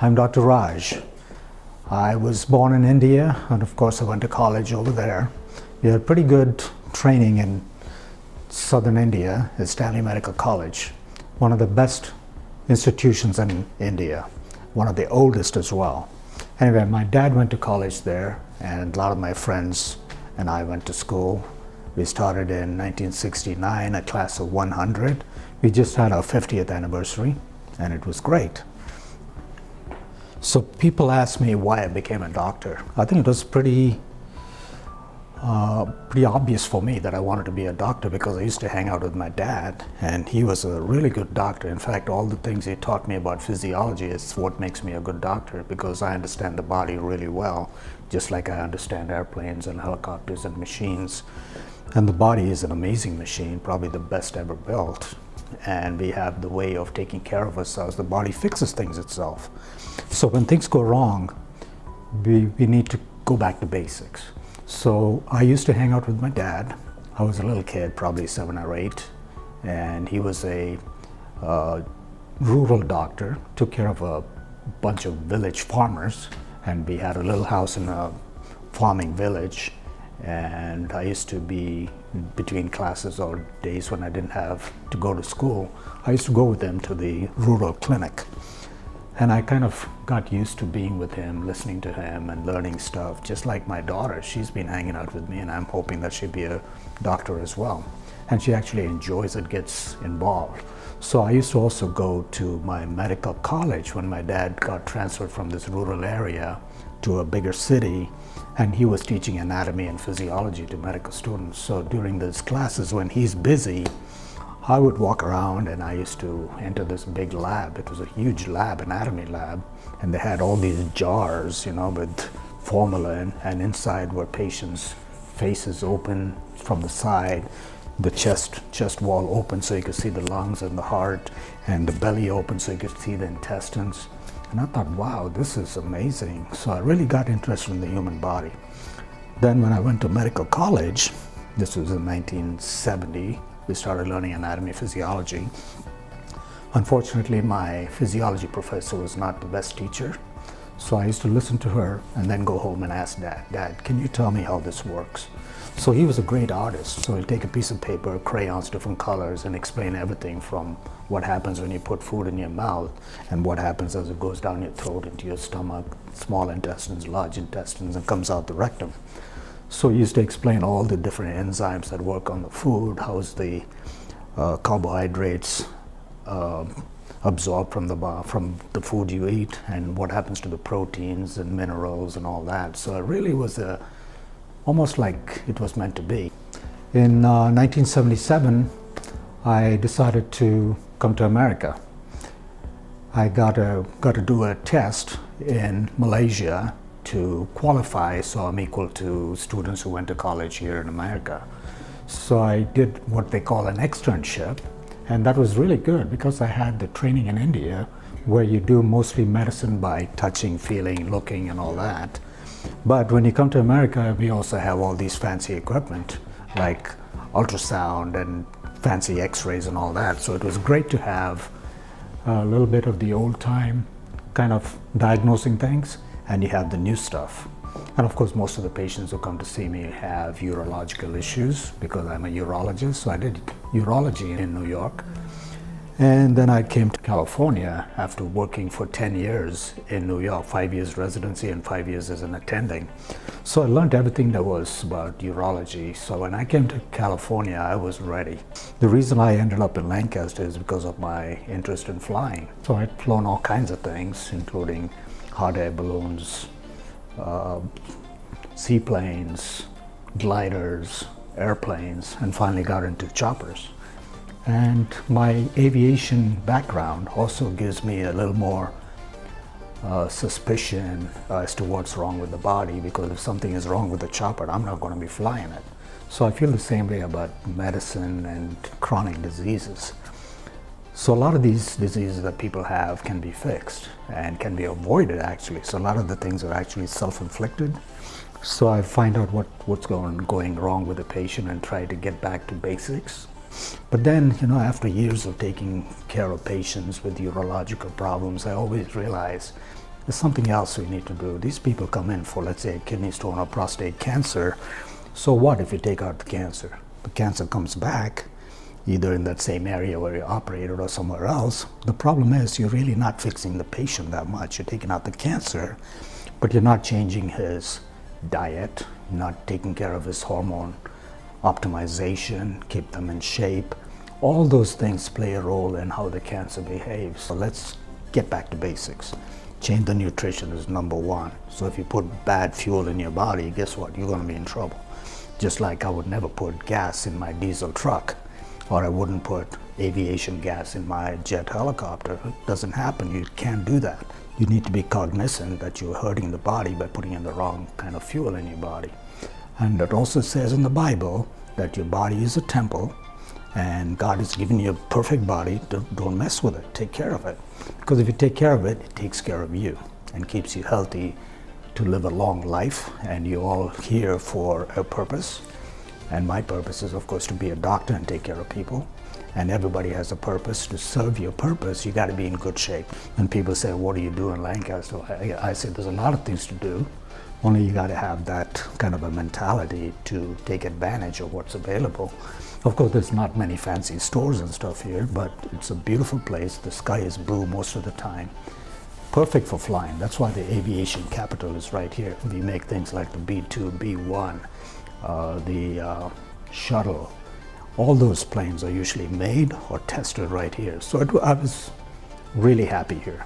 I'm Dr. Raj. I was born in India, and of course, I went to college over there. We had pretty good training in southern India at Stanley Medical College, one of the best institutions in India, one of the oldest as well. Anyway, my dad went to college there, and a lot of my friends and I went to school. We started in 1969, a class of 100. We just had our 50th anniversary, and it was great. So people ask me why I became a doctor. I think it was pretty uh, pretty obvious for me that I wanted to be a doctor because I used to hang out with my dad, and he was a really good doctor. In fact, all the things he taught me about physiology is what makes me a good doctor because I understand the body really well, just like I understand airplanes and helicopters and machines. And the body is an amazing machine, probably the best ever built. And we have the way of taking care of ourselves. The body fixes things itself. So when things go wrong, we, we need to go back to basics. So I used to hang out with my dad. I was a little kid, probably seven or eight, and he was a uh, rural doctor, took care of a bunch of village farmers, and we had a little house in a farming village. And I used to be between classes or days when I didn't have to go to school. I used to go with him to the rural clinic. And I kind of got used to being with him, listening to him, and learning stuff. Just like my daughter, she's been hanging out with me, and I'm hoping that she'll be a doctor as well. And she actually enjoys it, gets involved. So I used to also go to my medical college when my dad got transferred from this rural area to a bigger city, and he was teaching anatomy and physiology to medical students. So during those classes, when he's busy, I would walk around and I used to enter this big lab. It was a huge lab, anatomy lab, and they had all these jars, you know, with formalin, and inside were patients' faces open from the side, the chest chest wall open so you could see the lungs and the heart, and the belly open so you could see the intestines. And I thought, wow, this is amazing. So I really got interested in the human body. Then when I went to medical college, this was in 1970, we started learning anatomy physiology. Unfortunately, my physiology professor was not the best teacher, so I used to listen to her and then go home and ask Dad, Dad, can you tell me how this works? So he was a great artist, so he'll take a piece of paper, crayons, different colors, and explain everything from what happens when you put food in your mouth and what happens as it goes down your throat into your stomach, small intestines, large intestines, and comes out the rectum. So he used to explain all the different enzymes that work on the food, how's the uh, carbohydrates uh, absorbed from the from the food you eat, and what happens to the proteins and minerals and all that. So it really was a almost like it was meant to be. In uh, 1977, I decided to come to America. I got a got to do a test in Malaysia to qualify, so I'm equal to students who went to college here in America. So I did what they call an externship, and that was really good because I had the training in India where you do mostly medicine by touching, feeling, looking, and all that. But when you come to America, we also have all these fancy equipment like ultrasound and fancy x rays and all that. So it was great to have a little bit of the old time kind of diagnosing things and you have the new stuff. And of course, most of the patients who come to see me have urological issues because I'm a urologist. So I did urology in New York. And then I came to California after working for 10 years in New York, five years residency and five years as an attending. So I learned everything there was about urology. So when I came to California, I was ready. The reason I ended up in Lancaster is because of my interest in flying. So I'd flown all kinds of things, including hot air balloons, uh, seaplanes, gliders, airplanes, and finally got into choppers. And my aviation background also gives me a little more uh, suspicion as to what's wrong with the body because if something is wrong with the chopper, I'm not going to be flying it. So I feel the same way about medicine and chronic diseases. So a lot of these diseases that people have can be fixed and can be avoided actually. So a lot of the things are actually self-inflicted. So I find out what, what's going, going wrong with the patient and try to get back to basics. But then, you know, after years of taking care of patients with urological problems, I always realize there's something else we need to do. These people come in for, let's say, kidney stone or prostate cancer. So what if you take out the cancer? The cancer comes back, either in that same area where you operated or somewhere else. The problem is you're really not fixing the patient that much. You're taking out the cancer, but you're not changing his diet, not taking care of his hormone optimization, keep them in shape. All those things play a role in how the cancer behaves. So let's get back to basics. Change the nutrition is number one. So if you put bad fuel in your body, guess what? You're going to be in trouble. Just like I would never put gas in my diesel truck, or I wouldn't put aviation gas in my jet helicopter. It doesn't happen. You can't do that. You need to be cognizant that you're hurting the body by putting in the wrong kind of fuel in your body. And it also says in the Bible that your body is a temple and God has given you a perfect body. Don't mess with it. Take care of it. Because if you take care of it, it takes care of you and keeps you healthy to live a long life. And you're all here for a purpose. And my purpose is, of course, to be a doctor and take care of people. And everybody has a purpose. To serve your purpose, you got to be in good shape. And people say, What do you do in Lancaster? I, I say, There's a lot of things to do. Only you got to have that kind of a mentality to take advantage of what's available. Of course, there's not many fancy stores and stuff here, but it's a beautiful place. The sky is blue most of the time. Perfect for flying. That's why the aviation capital is right here. We make things like the B-2, B-1, uh, the uh, shuttle. All those planes are usually made or tested right here. So it, I was really happy here.